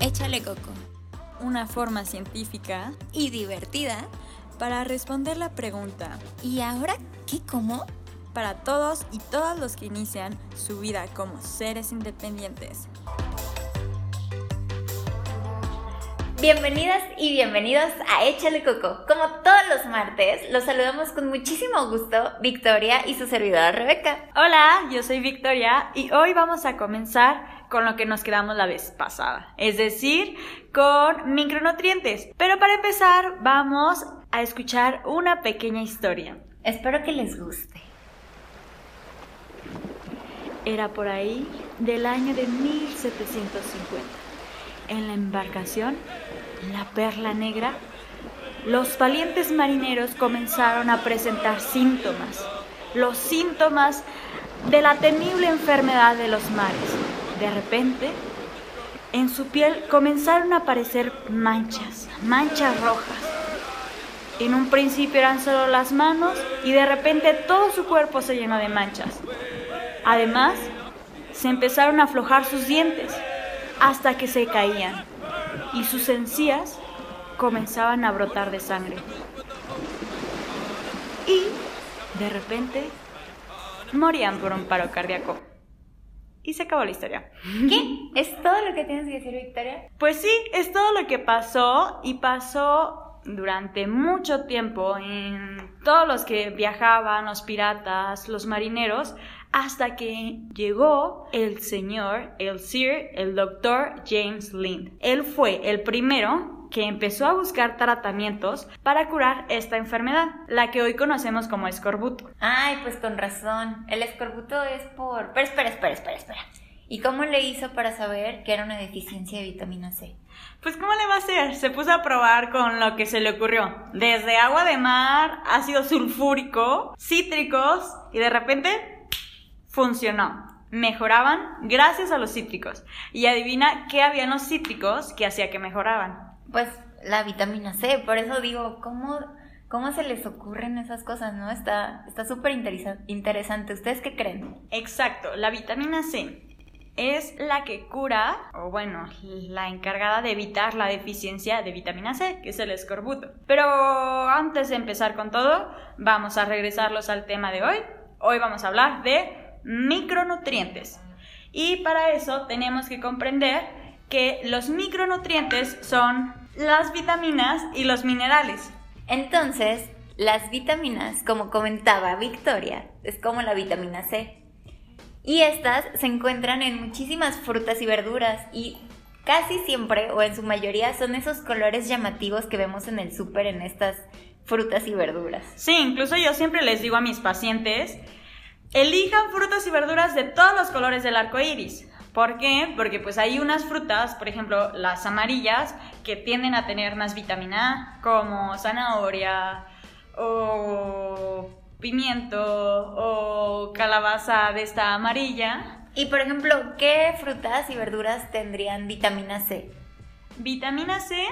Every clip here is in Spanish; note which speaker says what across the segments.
Speaker 1: Échale coco. Una forma científica y divertida para responder la pregunta
Speaker 2: ¿Y ahora qué como?
Speaker 1: para todos y todas los que inician su vida como seres independientes.
Speaker 2: Bienvenidas y bienvenidos a Échale Coco. Como todos los martes, los saludamos con muchísimo gusto Victoria y su servidora Rebeca.
Speaker 1: Hola, yo soy Victoria y hoy vamos a comenzar con lo que nos quedamos la vez pasada, es decir, con micronutrientes. Pero para empezar, vamos a escuchar una pequeña historia.
Speaker 2: Espero que les guste.
Speaker 1: Era por ahí del año de 1750. En la embarcación, la Perla Negra, los valientes marineros comenzaron a presentar síntomas, los síntomas de la temible enfermedad de los mares. De repente, en su piel comenzaron a aparecer manchas, manchas rojas. En un principio eran solo las manos y de repente todo su cuerpo se llenó de manchas. Además, se empezaron a aflojar sus dientes hasta que se caían y sus encías comenzaban a brotar de sangre. Y, de repente, morían por un paro cardíaco. Y se acabó la historia.
Speaker 2: ¿Qué? ¿Es todo lo que tienes que decir, Victoria?
Speaker 1: Pues sí, es todo lo que pasó y pasó durante mucho tiempo en todos los que viajaban, los piratas, los marineros, hasta que llegó el señor, el Sir, el doctor James Lind. Él fue el primero que empezó a buscar tratamientos para curar esta enfermedad, la que hoy conocemos como escorbuto.
Speaker 2: Ay, pues con razón. El escorbuto es por... Pero espera, espera, espera, espera. ¿Y cómo le hizo para saber que era una deficiencia de vitamina C?
Speaker 1: Pues ¿cómo le va a hacer? Se puso a probar con lo que se le ocurrió. Desde agua de mar, ácido sulfúrico, cítricos y de repente funcionó. Mejoraban gracias a los cítricos. Y adivina qué había en los cítricos que hacía que mejoraban.
Speaker 2: Pues la vitamina C, por eso digo, ¿cómo, cómo se les ocurren esas cosas, no? Está súper interesante. ¿Ustedes qué creen?
Speaker 1: Exacto, la vitamina C es la que cura, o bueno, la encargada de evitar la deficiencia de vitamina C, que es el escorbuto. Pero antes de empezar con todo, vamos a regresarlos al tema de hoy. Hoy vamos a hablar de micronutrientes. Y para eso tenemos que comprender que los micronutrientes son las vitaminas y los minerales.
Speaker 2: Entonces, las vitaminas, como comentaba Victoria, es como la vitamina C. Y estas se encuentran en muchísimas frutas y verduras y casi siempre o en su mayoría son esos colores llamativos que vemos en el súper en estas frutas y verduras.
Speaker 1: Sí, incluso yo siempre les digo a mis pacientes Elijan frutas y verduras de todos los colores del arco iris. ¿Por qué? Porque pues hay unas frutas, por ejemplo las amarillas, que tienden a tener más vitamina A, como zanahoria o pimiento o calabaza de esta amarilla.
Speaker 2: Y por ejemplo, ¿qué frutas y verduras tendrían vitamina C?
Speaker 1: Vitamina C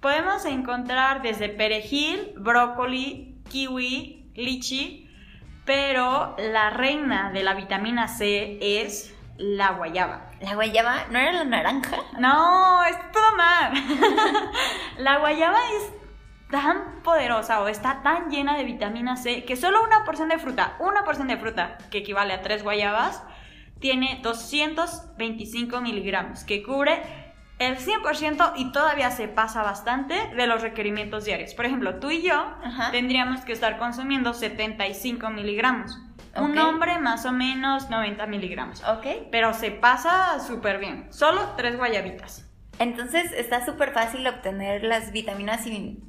Speaker 1: podemos encontrar desde perejil, brócoli, kiwi, lichi, pero la reina de la vitamina C es la guayaba.
Speaker 2: ¿La guayaba no era la naranja?
Speaker 1: No, es todo mal. la guayaba es tan poderosa o está tan llena de vitamina C que solo una porción de fruta, una porción de fruta, que equivale a tres guayabas, tiene 225 miligramos, que cubre el 100% y todavía se pasa bastante de los requerimientos diarios. Por ejemplo, tú y yo tendríamos que estar consumiendo 75 miligramos. Un hombre más o menos 90 miligramos.
Speaker 2: Ok.
Speaker 1: Pero se pasa súper bien. Solo tres guayabitas.
Speaker 2: Entonces está súper fácil obtener las vitaminas en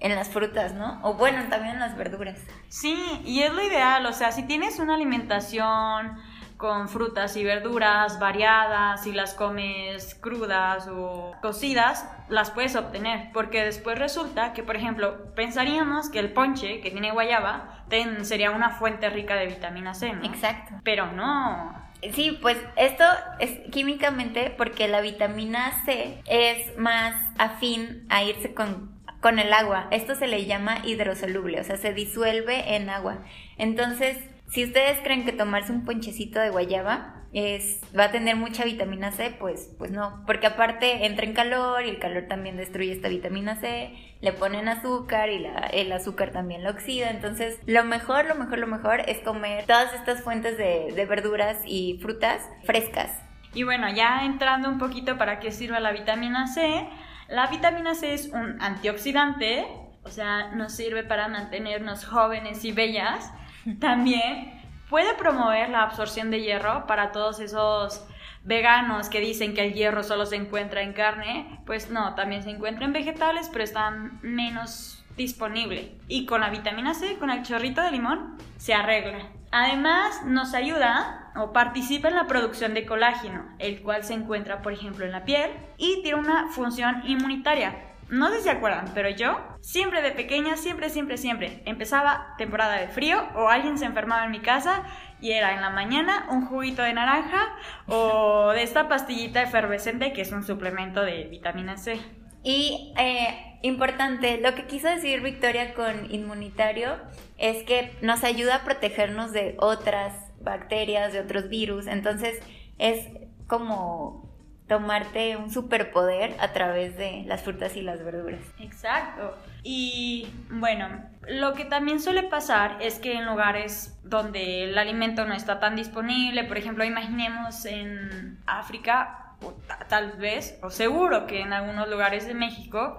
Speaker 2: las frutas, ¿no? O bueno, también en las verduras.
Speaker 1: Sí, y es lo ideal. O sea, si tienes una alimentación con frutas y verduras variadas y las comes crudas o cocidas, las puedes obtener. Porque después resulta que, por ejemplo, pensaríamos que el ponche que tiene guayaba sería una fuente rica de vitamina C, ¿no?
Speaker 2: Exacto.
Speaker 1: Pero no.
Speaker 2: Sí, pues esto es químicamente porque la vitamina C es más afín a irse con, con el agua. Esto se le llama hidrosoluble, o sea, se disuelve en agua. Entonces, si ustedes creen que tomarse un ponchecito de guayaba es, va a tener mucha vitamina C, pues, pues no, porque aparte entra en calor y el calor también destruye esta vitamina C, le ponen azúcar y la, el azúcar también la oxida, entonces lo mejor, lo mejor, lo mejor es comer todas estas fuentes de, de verduras y frutas frescas.
Speaker 1: Y bueno, ya entrando un poquito para qué sirve la vitamina C, la vitamina C es un antioxidante, o sea, nos sirve para mantenernos jóvenes y bellas. También puede promover la absorción de hierro para todos esos veganos que dicen que el hierro solo se encuentra en carne, pues no, también se encuentra en vegetales, pero están menos disponible. Y con la vitamina C, con el chorrito de limón, se arregla. Además, nos ayuda o participa en la producción de colágeno, el cual se encuentra, por ejemplo, en la piel y tiene una función inmunitaria. No sé si se acuerdan, pero yo siempre de pequeña, siempre, siempre, siempre empezaba temporada de frío o alguien se enfermaba en mi casa y era en la mañana un juguito de naranja o de esta pastillita efervescente que es un suplemento de vitamina C.
Speaker 2: Y eh, importante, lo que quiso decir Victoria con inmunitario es que nos ayuda a protegernos de otras bacterias, de otros virus. Entonces es como tomarte un superpoder a través de las frutas y las verduras.
Speaker 1: Exacto. Y bueno, lo que también suele pasar es que en lugares donde el alimento no está tan disponible, por ejemplo, imaginemos en África, o tal vez, o seguro que en algunos lugares de México,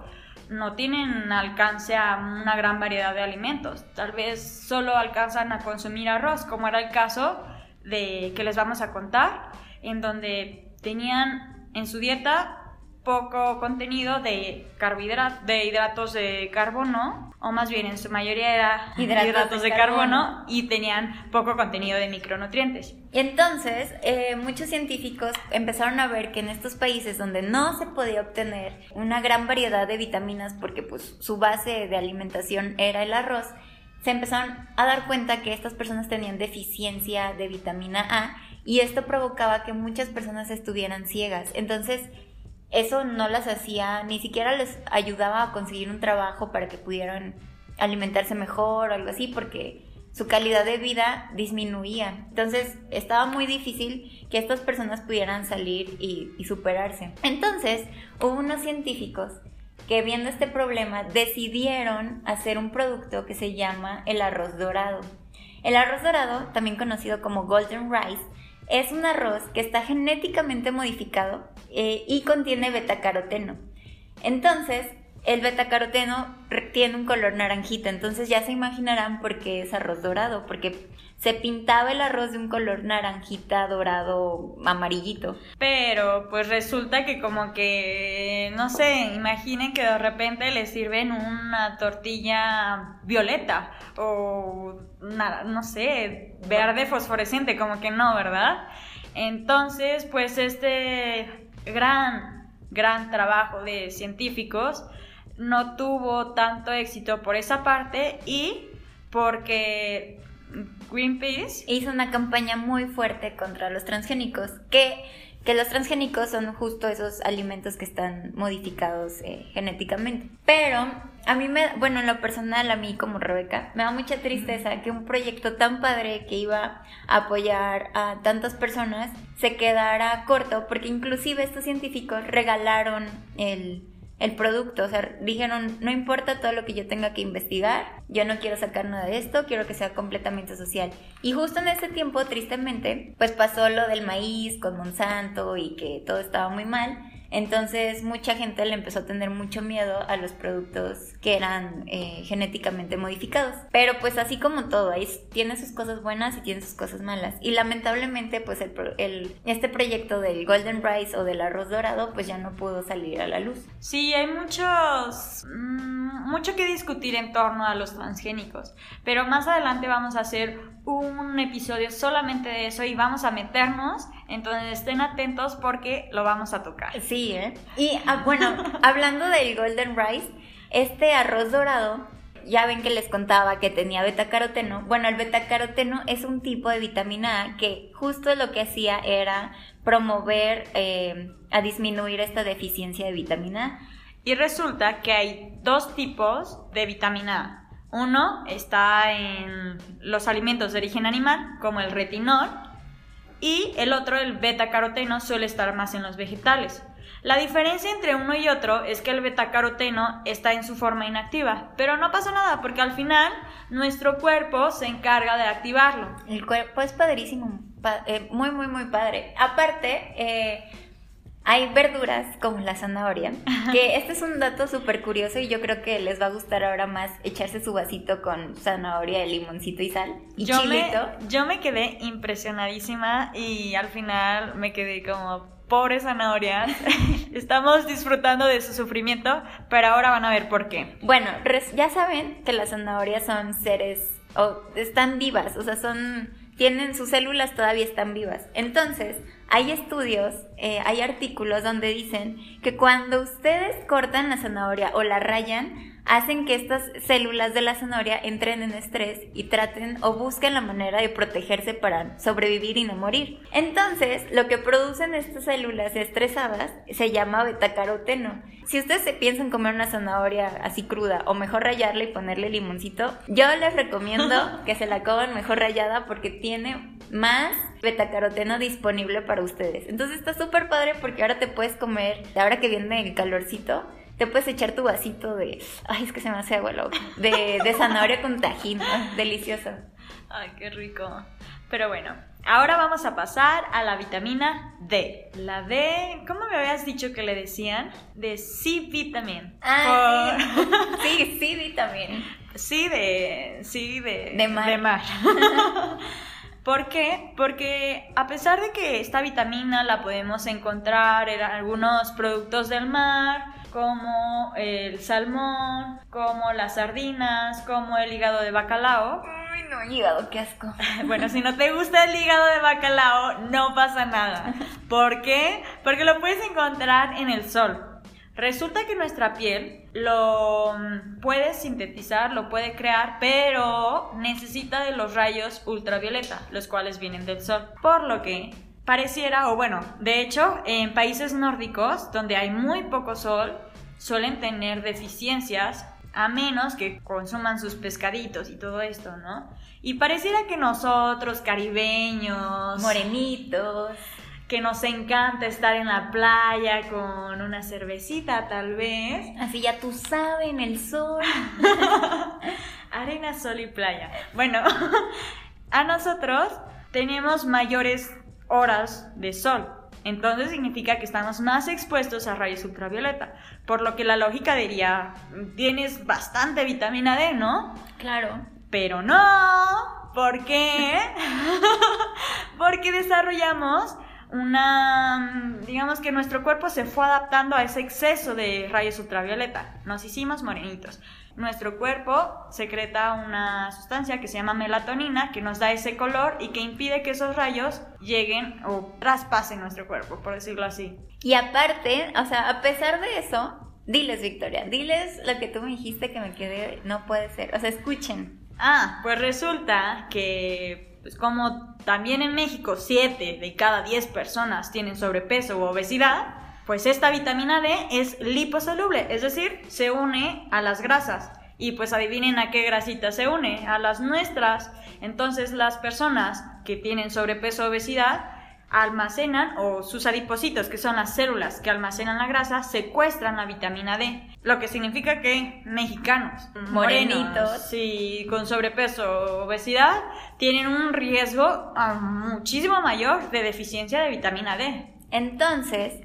Speaker 1: no tienen alcance a una gran variedad de alimentos. Tal vez solo alcanzan a consumir arroz, como era el caso de que les vamos a contar, en donde tenían en su dieta poco contenido de carbohidratos, de hidratos de carbono, o más bien en su mayoría era hidratos, de, carbono. y tenían poco contenido de micronutrientes.
Speaker 2: Y entonces eh, muchos científicos empezaron a ver que en estos países donde no se podía obtener una gran variedad de vitaminas porque pues su base de alimentación era el arroz, se empezaron a dar cuenta que estas personas tenían deficiencia de vitamina A y esto provocaba que muchas personas estuvieran ciegas. Entonces, eso no las hacía, ni siquiera les ayudaba a conseguir un trabajo para que pudieran alimentarse mejor o algo así, porque su calidad de vida disminuía. Entonces estaba muy difícil que estas personas pudieran salir y, y, superarse. Entonces hubo unos científicos que viendo este problema decidieron hacer un producto que se llama el arroz dorado. El arroz dorado, también conocido como golden rice, es un arroz que está genéticamente modificado eh, y contiene betacaroteno. Entonces, el betacaroteno tiene un color naranjito, entonces ya se imaginarán por qué es arroz dorado, porque se pintaba el arroz de un color naranjita, dorado, amarillito.
Speaker 1: Pero pues resulta que como que, no sé, imaginen que de repente le sirven una tortilla violeta o no sé, verde fosforescente, como que no, ¿verdad? Entonces, pues este gran, gran trabajo de científicos no tuvo tanto éxito por esa parte y porque Greenpeace
Speaker 2: hizo una campaña muy fuerte contra los transgénicos, que, que los transgénicos son justo esos alimentos que están modificados eh, genéticamente. Pero a mí me, bueno, en lo personal, a mí como Rebeca, me da mucha tristeza que un proyecto tan padre que iba a apoyar a tantas personas se quedara corto, porque inclusive estos científicos regalaron el el producto, o sea, dijeron, no importa todo lo que yo tenga que investigar, yo no quiero sacar nada de esto, quiero que sea completamente social. Y justo en ese tiempo, tristemente, pues pasó lo del maíz con Monsanto y que todo estaba muy mal. Entonces mucha gente le empezó a tener mucho miedo a los productos que eran eh, genéticamente modificados. Pero pues así como todo, ahí tiene sus cosas buenas y tiene sus cosas malas. Y lamentablemente pues el, este proyecto del Golden Rice o del arroz dorado pues ya no pudo salir a la luz.
Speaker 1: Sí, hay muchos... Mm, mucho que discutir en torno a los transgénicos. Pero más adelante vamos a hacer un episodio solamente de eso y vamos a meternos, entonces estén atentos porque lo vamos a tocar.
Speaker 2: Sí, ¿eh? Y ah, bueno, hablando del golden rice, este arroz dorado, ya ven que les contaba que tenía betacaroteno. Bueno, el betacaroteno es un tipo de vitamina A que justo lo que hacía era promover eh, a disminuir esta deficiencia de vitamina A.
Speaker 1: Y resulta que hay dos tipos de vitamina A uno está en los alimentos de origen animal, como el retinol, y el otro, el beta-caroteno, suele estar más en los vegetales. La diferencia entre uno y otro es que el betacaroteno está en su forma inactiva, pero no pasa nada porque al final nuestro cuerpo se encarga de activarlo.
Speaker 2: El cuerpo es padrísimo, eh, muy, muy, muy padre. Aparte, eh, hay verduras como la zanahoria, que este es un dato súper curioso y yo creo que les va a gustar ahora más echarse su vasito con zanahoria, limoncito y sal y
Speaker 1: yo
Speaker 2: chilito.
Speaker 1: Me, yo me quedé impresionadísima y al final me quedé como, pobres zanahorias, estamos disfrutando de su sufrimiento, pero ahora van a ver por qué.
Speaker 2: Bueno, ya saben que las zanahorias son seres, o están vivas, o sea, son, tienen sus células todavía están vivas. Entonces, hay estudios, eh, hay artículos donde dicen que cuando ustedes cortan la zanahoria o la rayan, hacen que estas células de la zanahoria entren en estrés y traten o busquen la manera de protegerse para sobrevivir y no morir. Entonces, lo que producen estas células estresadas se llama betacaroteno. Si ustedes se piensan comer una zanahoria así cruda o mejor rayarla y ponerle limoncito, yo les recomiendo que se la coman mejor rayada porque tiene más betacaroteno disponible para ustedes. Entonces está súper padre porque ahora te puedes comer, ahora que viene el calorcito, te puedes echar tu vasito de. Ay, es que se me hace agua loca. De, de zanahoria con tajín. Delicioso.
Speaker 1: Ay, qué rico. Pero bueno, ahora vamos a pasar a la vitamina D. La D, ¿cómo me habías dicho que le decían? De C-vitamin.
Speaker 2: Ah, sí. sí, vitamin.
Speaker 1: Sí, de. Sí, de.
Speaker 2: De mar.
Speaker 1: De mar. ¿Por qué? Porque a pesar de que esta vitamina la podemos encontrar en algunos productos del mar, como el salmón, como las sardinas, como el hígado de bacalao.
Speaker 2: Ay, no, hígado, qué asco.
Speaker 1: Bueno, si no te gusta el hígado de bacalao, no pasa nada. ¿Por qué? Porque lo puedes encontrar en el sol. Resulta que nuestra piel lo mm, puede sintetizar, lo puede crear, pero necesita de los rayos ultravioleta, los cuales vienen del sol. Por lo que pareciera, o bueno, de hecho, en países nórdicos, donde hay muy poco sol, suelen tener deficiencias a menos que consuman sus pescaditos y todo esto, ¿no? Y pareciera que nosotros, caribeños,
Speaker 2: morenitos,
Speaker 1: que nos encanta estar en la playa con una cervecita tal vez.
Speaker 2: Así ya tú sabes, en el sol.
Speaker 1: Arena, sol y playa. Bueno, a nosotros tenemos mayores horas de sol. Entonces significa que estamos más expuestos a rayos ultravioleta. Por lo que la lógica diría, tienes bastante vitamina D, ¿no?
Speaker 2: Claro.
Speaker 1: Pero no. ¿Por qué? Porque desarrollamos una, digamos que nuestro cuerpo se fue adaptando a ese exceso de rayos ultravioleta. Nos hicimos morenitos nuestro cuerpo secreta una sustancia que se llama melatonina que nos da ese color y que impide que esos rayos lleguen o traspasen nuestro cuerpo, por decirlo así.
Speaker 2: Y aparte, o sea, a pesar de eso, diles Victoria, diles lo que tú me dijiste que me quedé, no puede ser, o sea, escuchen.
Speaker 1: Ah, pues resulta que, pues como también en México 7 de cada 10 personas tienen sobrepeso u obesidad, pues esta vitamina D es liposoluble, es decir, se une a las grasas. Y pues adivinen a qué grasita se une, a las nuestras. Entonces las personas que tienen sobrepeso o obesidad almacenan, o sus adipocitos, que son las células que almacenan la grasa, secuestran la vitamina D. Lo que significa que mexicanos, morenitos, sí, con sobrepeso o obesidad, tienen un riesgo ah, muchísimo mayor de deficiencia de vitamina D.
Speaker 2: Entonces,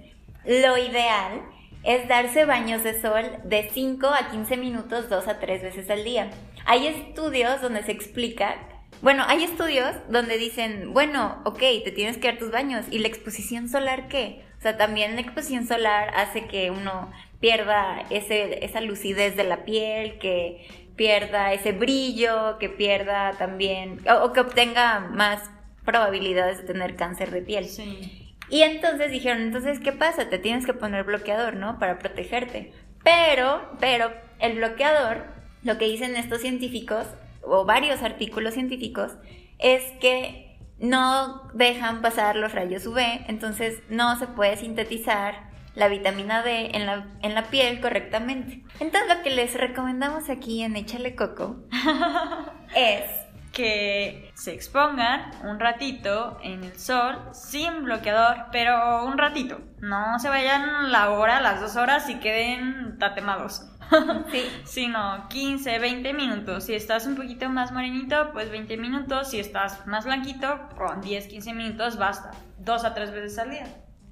Speaker 2: lo ideal es darse baños de sol de 5 a 15 minutos dos a tres veces al día. Hay estudios donde se explica, bueno, hay estudios donde dicen, bueno, ok, te tienes que dar tus baños. ¿Y la exposición solar qué? O sea, también la exposición solar hace que uno pierda ese, esa lucidez de la piel, que pierda ese brillo, que pierda también, o, o que obtenga más probabilidades de tener cáncer de piel.
Speaker 1: Sí.
Speaker 2: Y entonces dijeron, entonces, ¿qué pasa? Te tienes que poner bloqueador, ¿no? Para protegerte. Pero, pero, el bloqueador, lo que dicen estos científicos, o varios artículos científicos, es que no dejan pasar los rayos UV, entonces no se puede sintetizar la vitamina D en la, en la piel correctamente. Entonces lo que les recomendamos aquí en Échale Coco es
Speaker 1: que se expongan un ratito en el sol sin bloqueador, pero un ratito. No se vayan la hora, las dos horas y queden tatemados.
Speaker 2: Sí.
Speaker 1: Sino 15, 20 minutos. Si estás un poquito más morenito, pues 20 minutos. Si estás más blanquito, con 10, 15 minutos basta. Dos a tres veces al día.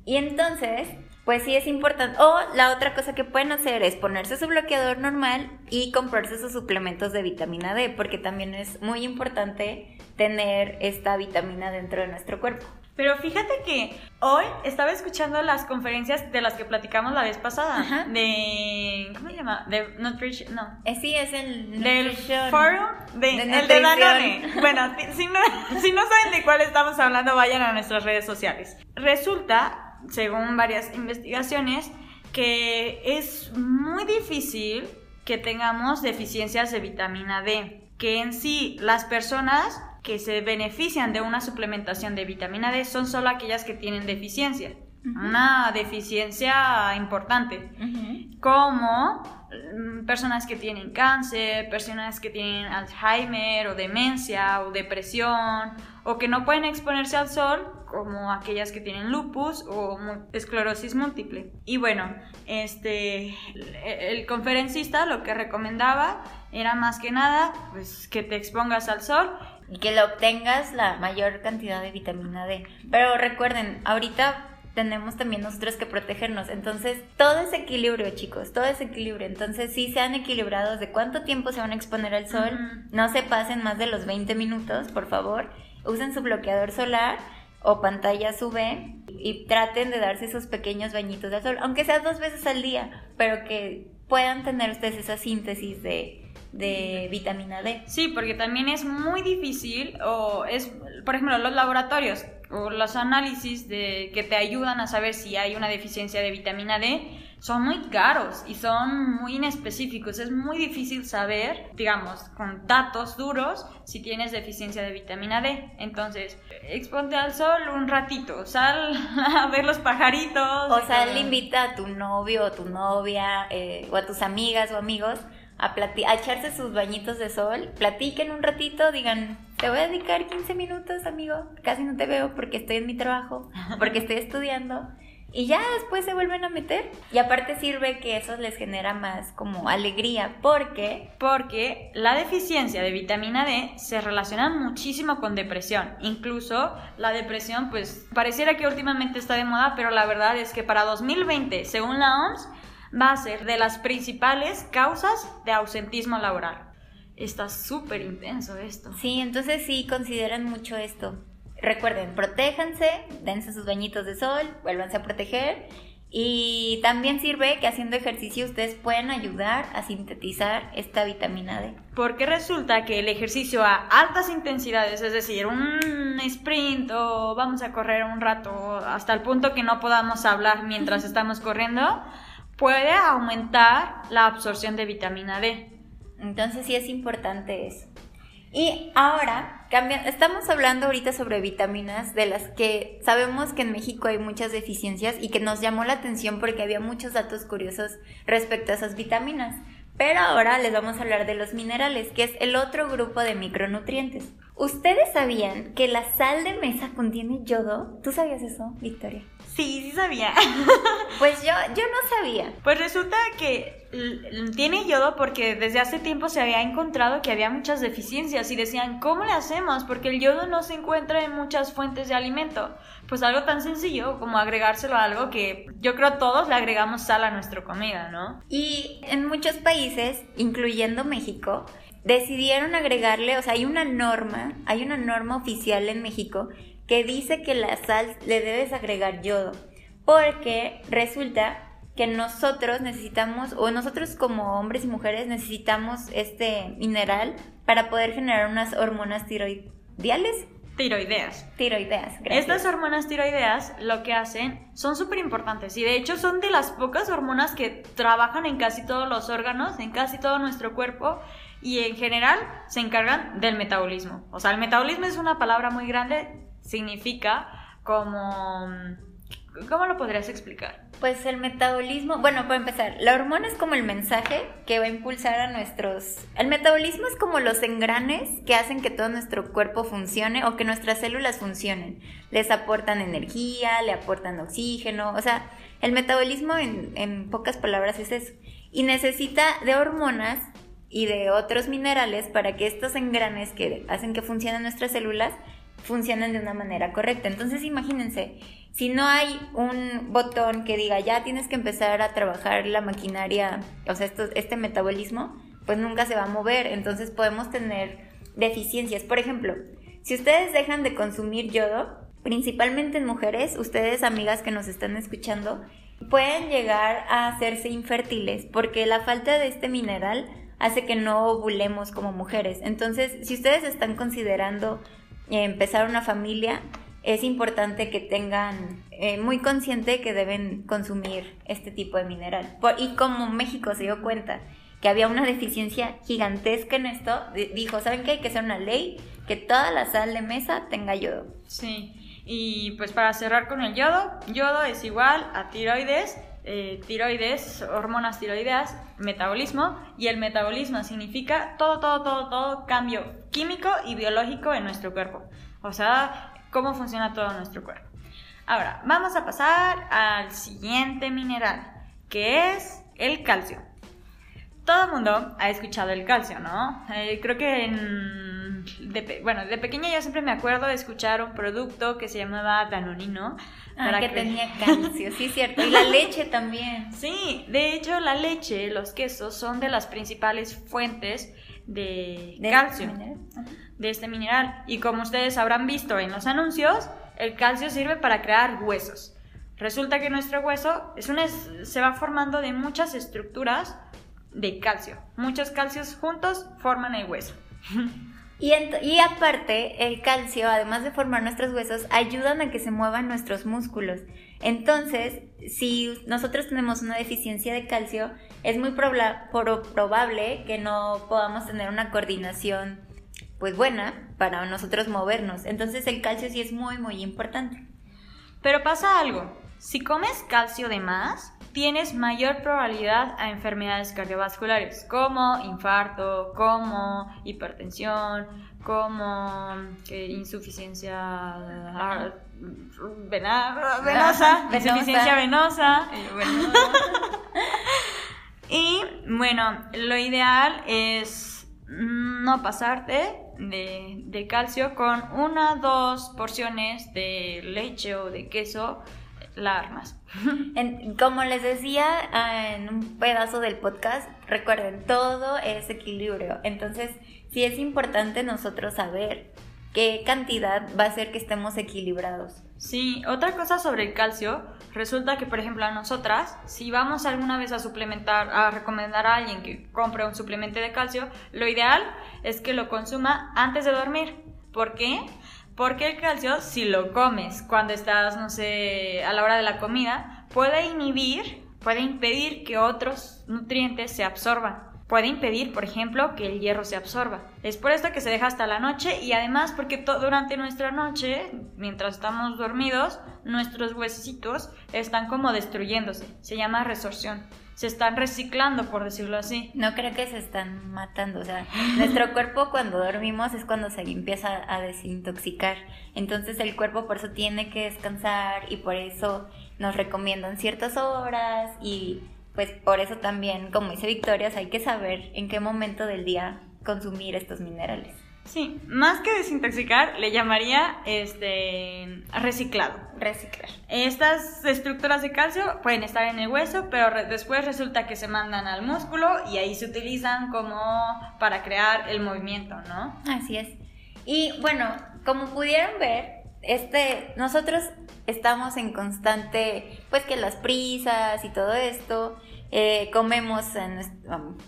Speaker 2: Y entonces, pues sí es importante. O la otra cosa que pueden hacer es ponerse su bloqueador normal y comprarse sus suplementos de vitamina D, porque también es muy importante tener esta vitamina dentro de nuestro cuerpo.
Speaker 1: Pero fíjate que hoy estaba escuchando las conferencias de las que platicamos la vez pasada.
Speaker 2: Ajá.
Speaker 1: De. ¿Cómo se llama? De Nutrition. No.
Speaker 2: Eh, sí, es el
Speaker 1: Del foro de,
Speaker 2: De
Speaker 1: el de. Danone. Bueno, si no, si no saben de cuál estamos hablando, vayan a nuestras redes sociales. Resulta, según varias investigaciones, que es muy difícil que tengamos deficiencias de vitamina D. Que en sí las personas que se benefician de una suplementación de vitamina D son solo aquellas que tienen deficiencia. Una deficiencia importante
Speaker 2: Ujú.
Speaker 1: como mm, personas que tienen cáncer, personas que tienen Alzheimer o demencia o depresión o que no pueden exponerse al sol como aquellas que tienen lupus o esclerosis múltiple. Y bueno, este el, el conferencista lo que recomendaba era más que nada pues que te expongas al sol
Speaker 2: Y que lo obtengas la mayor cantidad de vitamina D. Pero recuerden, ahorita tenemos también nosotros que protegernos. Entonces, todo es equilibrio, chicos, todo es equilibrio. Entonces, sí sean equilibrados de cuánto tiempo se van a exponer al sol. No se pasen más de los 20 minutos, por favor. Usen su bloqueador solar o pantalla UV y traten de darse esos pequeños bañitos de sol, aunque sea dos veces al día, pero que puedan tener ustedes esa síntesis de, de vitamina D.
Speaker 1: Sí, porque también es muy difícil, o es, por ejemplo, los laboratorios o los análisis de, que te ayudan a saber si hay una deficiencia de vitamina D son muy caros y son muy inespecíficos. Es muy difícil saber, digamos, con datos duros, si tienes deficiencia de vitamina D. Entonces, exponte al sol un ratito, sal a ver los pajaritos.
Speaker 2: O le invita a tu novio o tu novia eh, o a tus amigas o amigos a, a echarse sus bañitos de sol, platiquen un ratito, digan, te voy a dedicar 15 minutos, amigo, casi no te veo porque estoy en mi trabajo, porque estoy estudiando. Y ya después se vuelven a meter. Y aparte sirve que eso les genera más como alegría, porque
Speaker 1: Porque la deficiencia de vitamina D se relaciona muchísimo con depresión. Incluso la depresión, pues pareciera que últimamente está de moda, pero la verdad es que para 2020, según la OMS, va a ser de las principales causas de ausentismo laboral. Está súper intenso esto.
Speaker 2: Sí, entonces sí, consideren mucho esto. Recuerden, protéjanse, dense sus bañitos de sol, vuélvanse a proteger. Y también sirve que haciendo ejercicio ustedes pueden ayudar a sintetizar esta vitamina D.
Speaker 1: Porque resulta que el ejercicio a altas intensidades, es decir, un sprint o vamos a correr un rato hasta el punto que no podamos hablar mientras estamos corriendo, puede aumentar la absorción de vitamina D.
Speaker 2: Entonces sí es importante eso. Y ahora, cambia- estamos hablando ahorita sobre vitaminas de las que sabemos que en México hay muchas deficiencias y que nos llamó la atención porque había muchos datos curiosos respecto a esas vitaminas. Pero ahora les vamos a hablar de los minerales, que es el otro grupo de micronutrientes. ¿Ustedes sabían que la sal de mesa contiene yodo? ¿Tú sabías eso, Victoria?
Speaker 1: Sí, sí sabía.
Speaker 2: Pues yo, yo no sabía.
Speaker 1: Pues resulta que tiene yodo porque desde hace tiempo se había encontrado que había muchas deficiencias y decían, ¿cómo le hacemos? Porque el yodo no se encuentra en muchas fuentes de alimento. Pues algo tan sencillo como agregárselo a algo que yo creo todos le agregamos sal a nuestra comida, ¿no?
Speaker 2: Y en muchos países, incluyendo México, decidieron agregarle, o sea, hay una norma, hay una norma oficial en México que dice que la sal le debes agregar yodo, porque resulta que nosotros necesitamos, o nosotros como hombres y mujeres necesitamos este mineral para poder generar unas hormonas tiroidiales,
Speaker 1: Tiroideas.
Speaker 2: tiroideas. gracias.
Speaker 1: Estas hormonas tiroideas lo que hacen son súper importantes y de hecho son de las pocas hormonas que trabajan en casi todos los órganos, en casi todo nuestro cuerpo y en general se encargan del metabolismo. O sea, el metabolismo es una palabra muy grande, significa como... ¿Cómo lo podrías explicar?
Speaker 2: Pues el metabolismo, bueno, para empezar, la hormona es como el mensaje que va a impulsar a nuestros... El metabolismo es como los engranes que hacen que todo nuestro cuerpo funcione o que nuestras células funcionen. Les aportan energía, le aportan oxígeno, o sea, el metabolismo en, pocas palabras es eso. Y necesita de hormonas y de otros minerales para que estos engranes que hacen que funcionen nuestras células funcionen de una manera correcta. Entonces imagínense, si no hay un botón que diga ya tienes que empezar a trabajar la maquinaria, o sea, esto, este metabolismo, pues nunca se va a mover. Entonces podemos tener deficiencias. Por ejemplo, si ustedes dejan de consumir yodo, principalmente en mujeres, ustedes amigas que nos están escuchando, pueden llegar a hacerse infértiles porque la falta de este mineral hace que no ovulemos como mujeres. Entonces, si ustedes están considerando empezar una familia, es importante que tengan eh, muy consciente que deben consumir este tipo de mineral. y como México se dio cuenta que había una deficiencia gigantesca en esto, dijo, ¿saben qué? Hay que hacer una ley que toda la sal de mesa tenga yodo.
Speaker 1: Sí, y pues para cerrar con el yodo, yodo es igual a tiroides eh, tiroides, hormonas tiroideas, metabolismo, y el metabolismo significa todo, todo, todo, todo cambio químico y biológico en nuestro cuerpo. O sea, cómo funciona todo nuestro cuerpo. Ahora, vamos a pasar al siguiente mineral, que es el calcio. Todo el mundo ha escuchado el calcio, ¿no? Eh, creo que en, bueno, de pequeña yo siempre me acuerdo de escuchar un producto que se llamaba Danonino,
Speaker 2: Ah, que, tenía calcio, sí, cierto. Y la leche también.
Speaker 1: Sí, de hecho la leche, los quesos son de las principales fuentes de, calcio, de este mineral. Y como ustedes habrán visto en los anuncios, el calcio sirve para crear huesos. Resulta que nuestro hueso es una, se va formando de muchas estructuras de calcio. Muchos calcios juntos forman el hueso.
Speaker 2: Y, aparte, el calcio, además de formar nuestros huesos, ayudan a que se muevan nuestros músculos. Entonces, si nosotros tenemos una deficiencia de calcio, es muy probable que no podamos tener una coordinación pues buena para nosotros movernos. Entonces, el calcio sí es muy, muy importante.
Speaker 1: Pero pasa algo. Si comes calcio de más, tienes mayor probabilidad a enfermedades cardiovasculares como infarto, como hipertensión, como insuficiencia venosa, insuficiencia venosa. y bueno, lo ideal es no pasarte de, de calcio con una o dos porciones de leche o de queso la
Speaker 2: como les decía ah, en un pedazo del podcast, recuerden, todo es equilibrio. Entonces, sí es importante nosotros saber qué cantidad va a hacer que estemos equilibrados.
Speaker 1: Sí, otra cosa sobre el calcio, resulta que por ejemplo a nosotras, si vamos alguna vez a suplementar, a recomendar a alguien que compre un suplemento de calcio, lo ideal es que lo consuma antes de dormir. ¿Por qué? Porque el calcio, si lo comes cuando estás, no sé, a la hora de la comida, puede inhibir, puede impedir que otros nutrientes se absorban. Puede impedir, por ejemplo, que el hierro se absorba. Es por esto que se deja hasta la noche y además porque durante nuestra noche, mientras estamos dormidos, nuestros huesitos están como destruyéndose. Se llama resorción se están reciclando, por decirlo así.
Speaker 2: No creo que se están matando, o sea, nuestro cuerpo cuando dormimos es cuando se empieza a desintoxicar. Entonces el cuerpo por eso tiene que descansar y por eso nos recomiendan ciertas horas y pues por eso también, como dice Victoria, hay que saber en qué momento del día consumir estos minerales.
Speaker 1: Sí, más que desintoxicar, le llamaría este reciclado.
Speaker 2: Reciclar.
Speaker 1: Estas estructuras de calcio pueden estar en el hueso, pero después resulta que se mandan al músculo y ahí se utilizan como para crear el movimiento, ¿no?
Speaker 2: Así es. Y bueno, como pudieron ver, este, nosotros estamos en constante, pues que las prisas y todo esto, eh, comemos,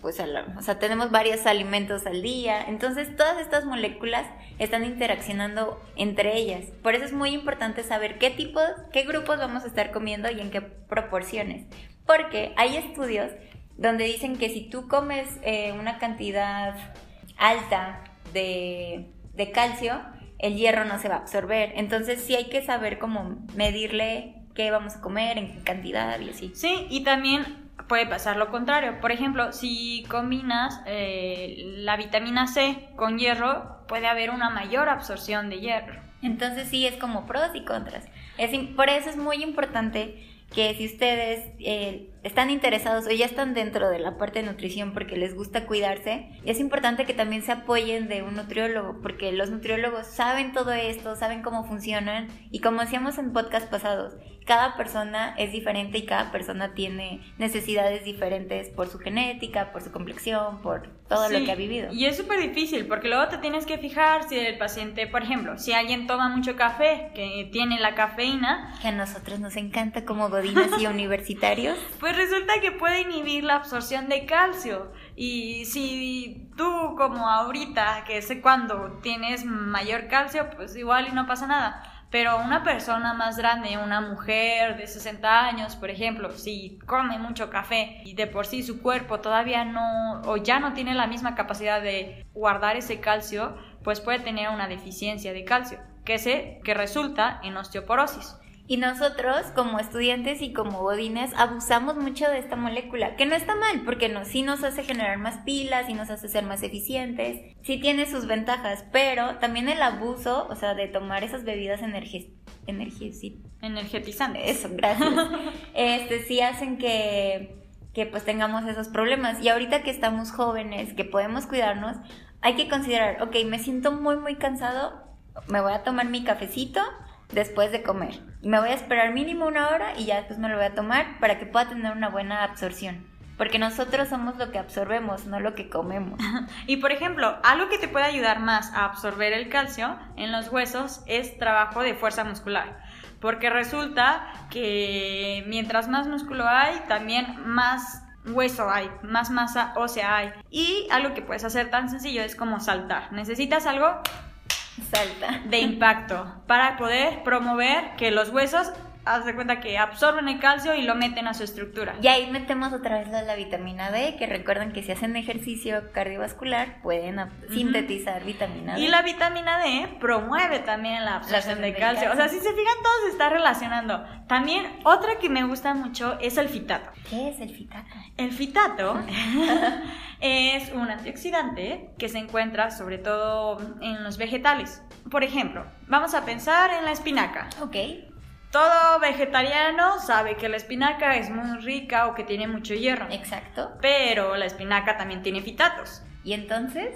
Speaker 2: pues, o sea, tenemos varios alimentos al día, entonces todas estas moléculas están interaccionando entre ellas. Por eso es muy importante saber qué tipos, qué grupos vamos a estar comiendo y en qué proporciones. Porque hay estudios donde dicen que si tú comes eh, una cantidad alta de, de calcio, el hierro no se va a absorber. Entonces sí hay que saber cómo medirle qué vamos a comer, en qué cantidad y así.
Speaker 1: Sí, y también puede pasar lo contrario. Por ejemplo, si combinas eh, la vitamina C con hierro, puede haber una mayor absorción de hierro.
Speaker 2: Entonces sí, es como pros y contras. Es, por eso es muy importante que si ustedes eh, están interesados o ya están dentro de la parte de nutrición porque les gusta cuidarse, es importante que también se apoyen de un nutriólogo porque los nutriólogos saben todo esto, saben cómo funcionan y como decíamos en podcast pasados, cada persona es diferente y cada persona tiene necesidades diferentes por su genética, por su complexión, por todo lo que ha vivido.
Speaker 1: Y es súper difícil porque luego te tienes que fijar si el paciente, por ejemplo, si alguien toma mucho café, que tiene la cafeína,
Speaker 2: que a nosotros nos encanta como godines y universitarios,
Speaker 1: pues resulta que puede inhibir la absorción de calcio. Y si tú como ahorita, que sé cuándo, tienes mayor calcio, pues igual y no pasa nada pero una persona más grande, una mujer de 60 años, por ejemplo, si come mucho café y de por sí su cuerpo todavía no o ya no tiene la misma capacidad de guardar ese calcio, pues puede tener una deficiencia de calcio, que se que resulta en osteoporosis.
Speaker 2: Y nosotros, como estudiantes y como godines, abusamos mucho de esta molécula, que no está mal, porque no, sí nos hace generar más pilas y nos hace ser más eficientes, sí tiene sus ventajas, pero también el abuso, o sea, de tomar esas bebidas energéticas,
Speaker 1: energetizantes.
Speaker 2: Eso, gracias. este, sí hacen que, que pues tengamos esos problemas. Y ahorita que estamos jóvenes, que podemos cuidarnos, hay que considerar, ok, me siento muy, muy cansado, me voy a tomar mi cafecito después de comer. Me voy a esperar mínimo una hora y ya después me lo voy a tomar para que pueda tener una buena absorción. Porque nosotros somos lo que absorbemos, no lo que comemos.
Speaker 1: y por ejemplo, algo que te puede ayudar más a absorber el calcio en los huesos es trabajo de fuerza muscular. Porque resulta que mientras más músculo hay, también más hueso hay, más masa ósea hay. Y algo que puedes hacer tan sencillo es como saltar. Necesitas algo
Speaker 2: Salta.
Speaker 1: de impacto para poder promover que los huesos haz de cuenta que absorben el calcio y lo meten a su estructura.
Speaker 2: Y ahí metemos otra vez la, vitamina D, que recuerden que si hacen ejercicio cardiovascular pueden sintetizar vitamina D.
Speaker 1: Y la vitamina D promueve también la absorción de calcio. O sea, si se fijan, todo se está relacionando. También otra que me gusta mucho es el fitato.
Speaker 2: ¿Qué es el fitato?
Speaker 1: El fitato es un antioxidante que se encuentra sobre todo en los vegetales. Por ejemplo, vamos a pensar en la espinaca.
Speaker 2: Ok.
Speaker 1: Todo vegetariano sabe que la espinaca es muy rica o que tiene mucho hierro.
Speaker 2: Exacto.
Speaker 1: Pero la espinaca también tiene fitatos.
Speaker 2: ¿Y entonces?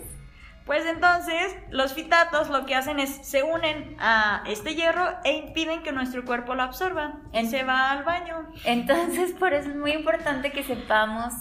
Speaker 1: Pues entonces los fitatos lo que hacen es se unen a este hierro e impiden que nuestro cuerpo lo absorba. Y se va al baño.
Speaker 2: Entonces por eso es muy importante que sepamos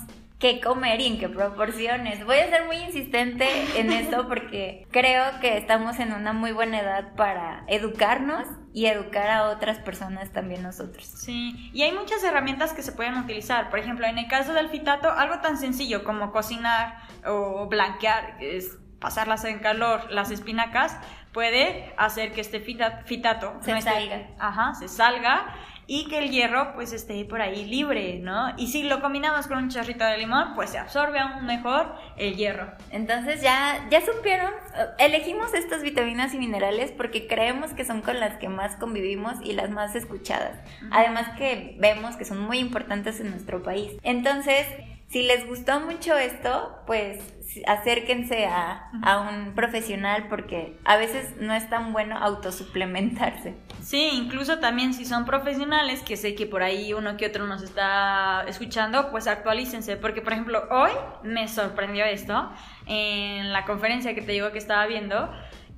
Speaker 2: qué comer y en qué proporciones. Voy a ser muy insistente en esto porque creo que estamos en una muy buena edad para educarnos y educar a otras personas también nosotros.
Speaker 1: Sí, y hay muchas herramientas que se pueden utilizar. Por ejemplo, en el caso del fitato, algo tan sencillo como cocinar o blanquear, es pasarlas en calor, las espinacas, puede hacer que este fitato
Speaker 2: se salga.
Speaker 1: Ajá, se salga y que el hierro pues esté por ahí libre, ¿no? Y si lo combinamos con un chorrito de limón, pues se absorbe aún mejor el hierro.
Speaker 2: Entonces ya, ya supieron, elegimos estas vitaminas y minerales porque creemos que son con las que más convivimos y las más escuchadas. Además que vemos que son muy importantes en nuestro país. Entonces, si les gustó mucho esto, pues acérquense a, un profesional porque a veces no es tan bueno autosuplementarse.
Speaker 1: Sí, incluso también si son profesionales, que sé que por ahí uno que otro nos está escuchando, pues actualícense, porque por ejemplo hoy me sorprendió esto, en la conferencia que te digo que estaba viendo,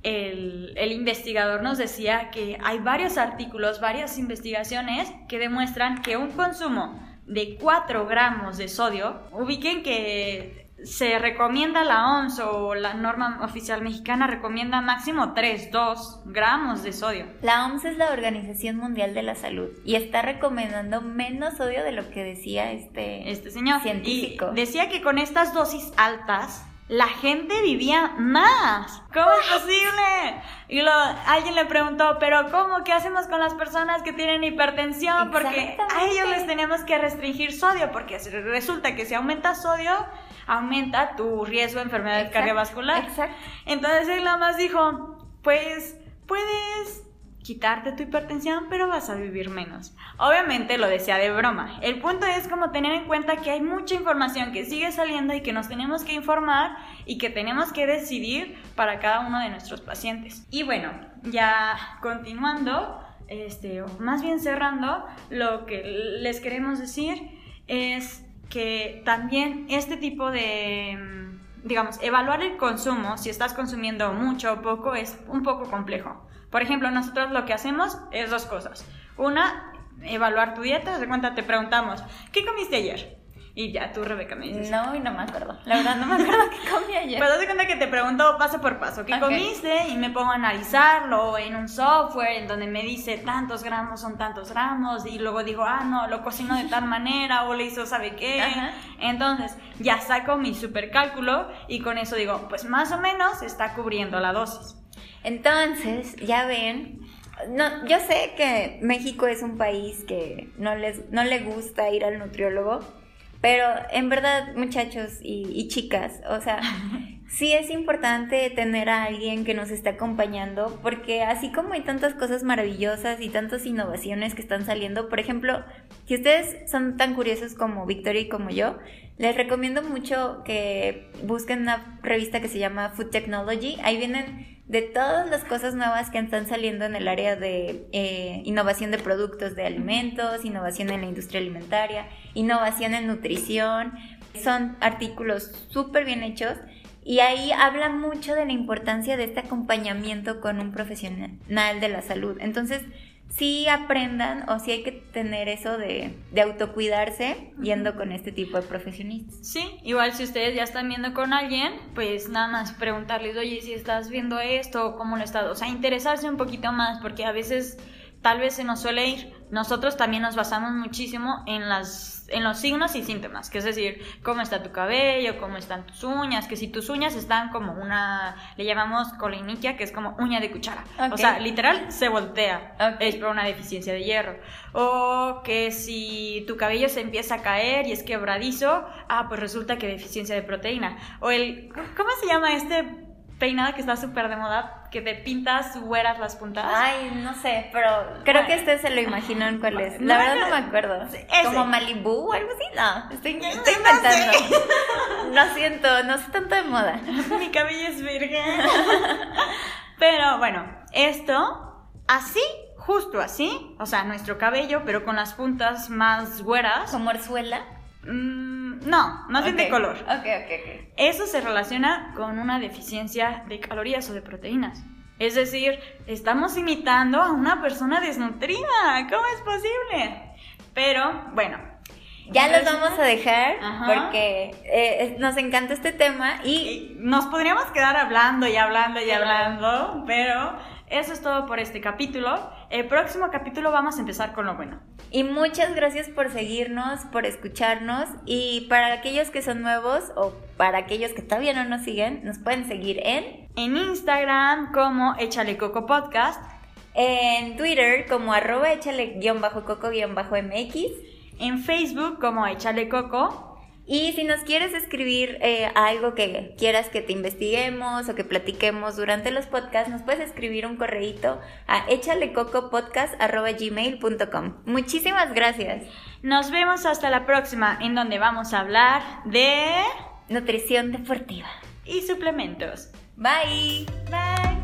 Speaker 1: el, el, investigador nos decía que hay varios artículos, varias investigaciones que demuestran que un consumo de 4 gramos de sodio, ubiquen que se recomienda la OMS o la norma oficial mexicana recomienda máximo 3, 2 gramos de sodio.
Speaker 2: La OMS es la Organización Mundial de la Salud y está recomendando menos sodio de lo que decía este,
Speaker 1: este señor
Speaker 2: científico.
Speaker 1: decía que con estas dosis altas la gente vivía más. ¿Cómo es posible? Y lo, alguien le preguntó, pero ¿cómo? ¿Qué hacemos con las personas que tienen hipertensión? Porque a ellos les tenemos que restringir sodio, porque resulta que si aumenta sodio, aumenta tu riesgo de enfermedad cardiovascular.
Speaker 2: Exacto.
Speaker 1: Entonces él nada más dijo, pues puedes quitarte tu hipertensión, pero vas a vivir menos. Obviamente lo decía de broma. El punto es como tener en cuenta que hay mucha información que sigue saliendo y que nos tenemos que informar y que tenemos que decidir para cada uno de nuestros pacientes. Y bueno, ya continuando, este, o más bien cerrando, lo que les queremos decir es que también este tipo de digamos, evaluar el consumo, si estás consumiendo mucho o poco, es un poco complejo. Por ejemplo, nosotros lo que hacemos es dos cosas. Una, evaluar tu dieta. De cuenta te preguntamos, ¿qué comiste ayer? Y ya tú, Rebeca, me dices.
Speaker 2: No, y no me acuerdo. La verdad, no me acuerdo qué comí ayer.
Speaker 1: Pero te cuenta que te pregunto paso por paso, ¿qué comiste? Y me pongo a analizarlo en un software en donde me dice tantos gramos son tantos gramos. Y luego digo, ah, no, lo cocino de tal manera o le hizo, ¿sabe qué? Entonces, ya saco mi supercálculo y con eso digo, pues más o menos está cubriendo la dosis.
Speaker 2: Entonces, ya ven, no, yo sé que México es un país que no, les, no le gusta ir al nutriólogo, pero en verdad, muchachos y, chicas, o sea, sí es importante tener a alguien que nos esté acompañando, porque así como hay tantas cosas maravillosas y tantas innovaciones que están saliendo, por ejemplo, si ustedes son tan curiosos como Victoria y como yo, les recomiendo mucho que busquen una revista que se llama Food Technology. Ahí vienen de todas las cosas nuevas que están saliendo en el área de eh, innovación de productos de alimentos, innovación en la industria alimentaria, innovación en nutrición. Son artículos súper bien hechos y ahí habla mucho de la importancia de este acompañamiento con un profesional de la salud. Entonces, sí aprendan o sí hay que tener eso de, de, autocuidarse yendo con este tipo de profesionistas.
Speaker 1: Sí, igual si ustedes ya están viendo con alguien, pues nada más preguntarles, oye, si estás viendo esto, ¿cómo lo estás? O sea, interesarse un poquito más, porque a veces tal vez se nos suele ir. Nosotros también nos basamos muchísimo en las en los signos y síntomas, que es decir, cómo está tu cabello, cómo están tus uñas, que si tus uñas están como una, le llamamos coliniquia, que es como uña de cuchara. O sea, literal se voltea, es por una deficiencia de hierro. O que si tu cabello se empieza a caer y es quebradizo, ah, pues resulta que deficiencia de proteína. O el, ¿cómo se llama este peinada que está súper de moda, que te pintas güeras las puntas.
Speaker 2: Ay, no sé, pero creo que este se lo imaginó en cuál es. La verdad no me acuerdo. ¿Como Malibu o algo así? No, estoy, inventando. No, siento, no sé tanto de moda.
Speaker 1: Mi cabello es virgen. pero bueno, esto, así, justo así, o sea, nuestro cabello, pero con las puntas más güeras.
Speaker 2: ¿Como orzuela?
Speaker 1: Mm, no, más bien de color.
Speaker 2: Ok, ok, ok.
Speaker 1: Eso se relaciona con una deficiencia de calorías o de proteínas. Es decir, estamos imitando a una persona desnutrida. ¿Cómo es posible? Pero, bueno.
Speaker 2: Ya los vamos a dejar porque eh, nos encanta este tema y...
Speaker 1: y... Nos podríamos quedar hablando y hablando y hablando, pero eso es todo por este capítulo. El próximo capítulo vamos a empezar con lo bueno.
Speaker 2: Y muchas gracias por seguirnos, por escucharnos. Y para aquellos que son nuevos o para aquellos que todavía no nos siguen, nos pueden seguir en...
Speaker 1: En Instagram como Échale Coco Podcast.
Speaker 2: En Twitter como arroba échale-coco-mx.
Speaker 1: En Facebook como Échale Coco.
Speaker 2: Y si nos quieres escribir eh, algo que quieras que te investiguemos o que platiquemos durante los podcasts, nos puedes escribir un correíto a échalecocopodcast.gmail.com. Muchísimas gracias.
Speaker 1: Nos vemos hasta la próxima, en donde vamos a hablar de...
Speaker 2: Nutrición deportiva.
Speaker 1: Y suplementos.
Speaker 2: Bye.
Speaker 1: Bye.